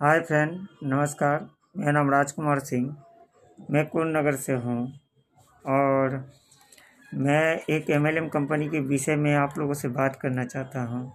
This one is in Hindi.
हाय फ्रेंड, नमस्कार। मेरा नाम राजकुमार सिंह। मैं कुल नगर से हूँ और मैं एक एम एल एम कंपनी के विषय में आप लोगों से बात करना चाहता हूँ।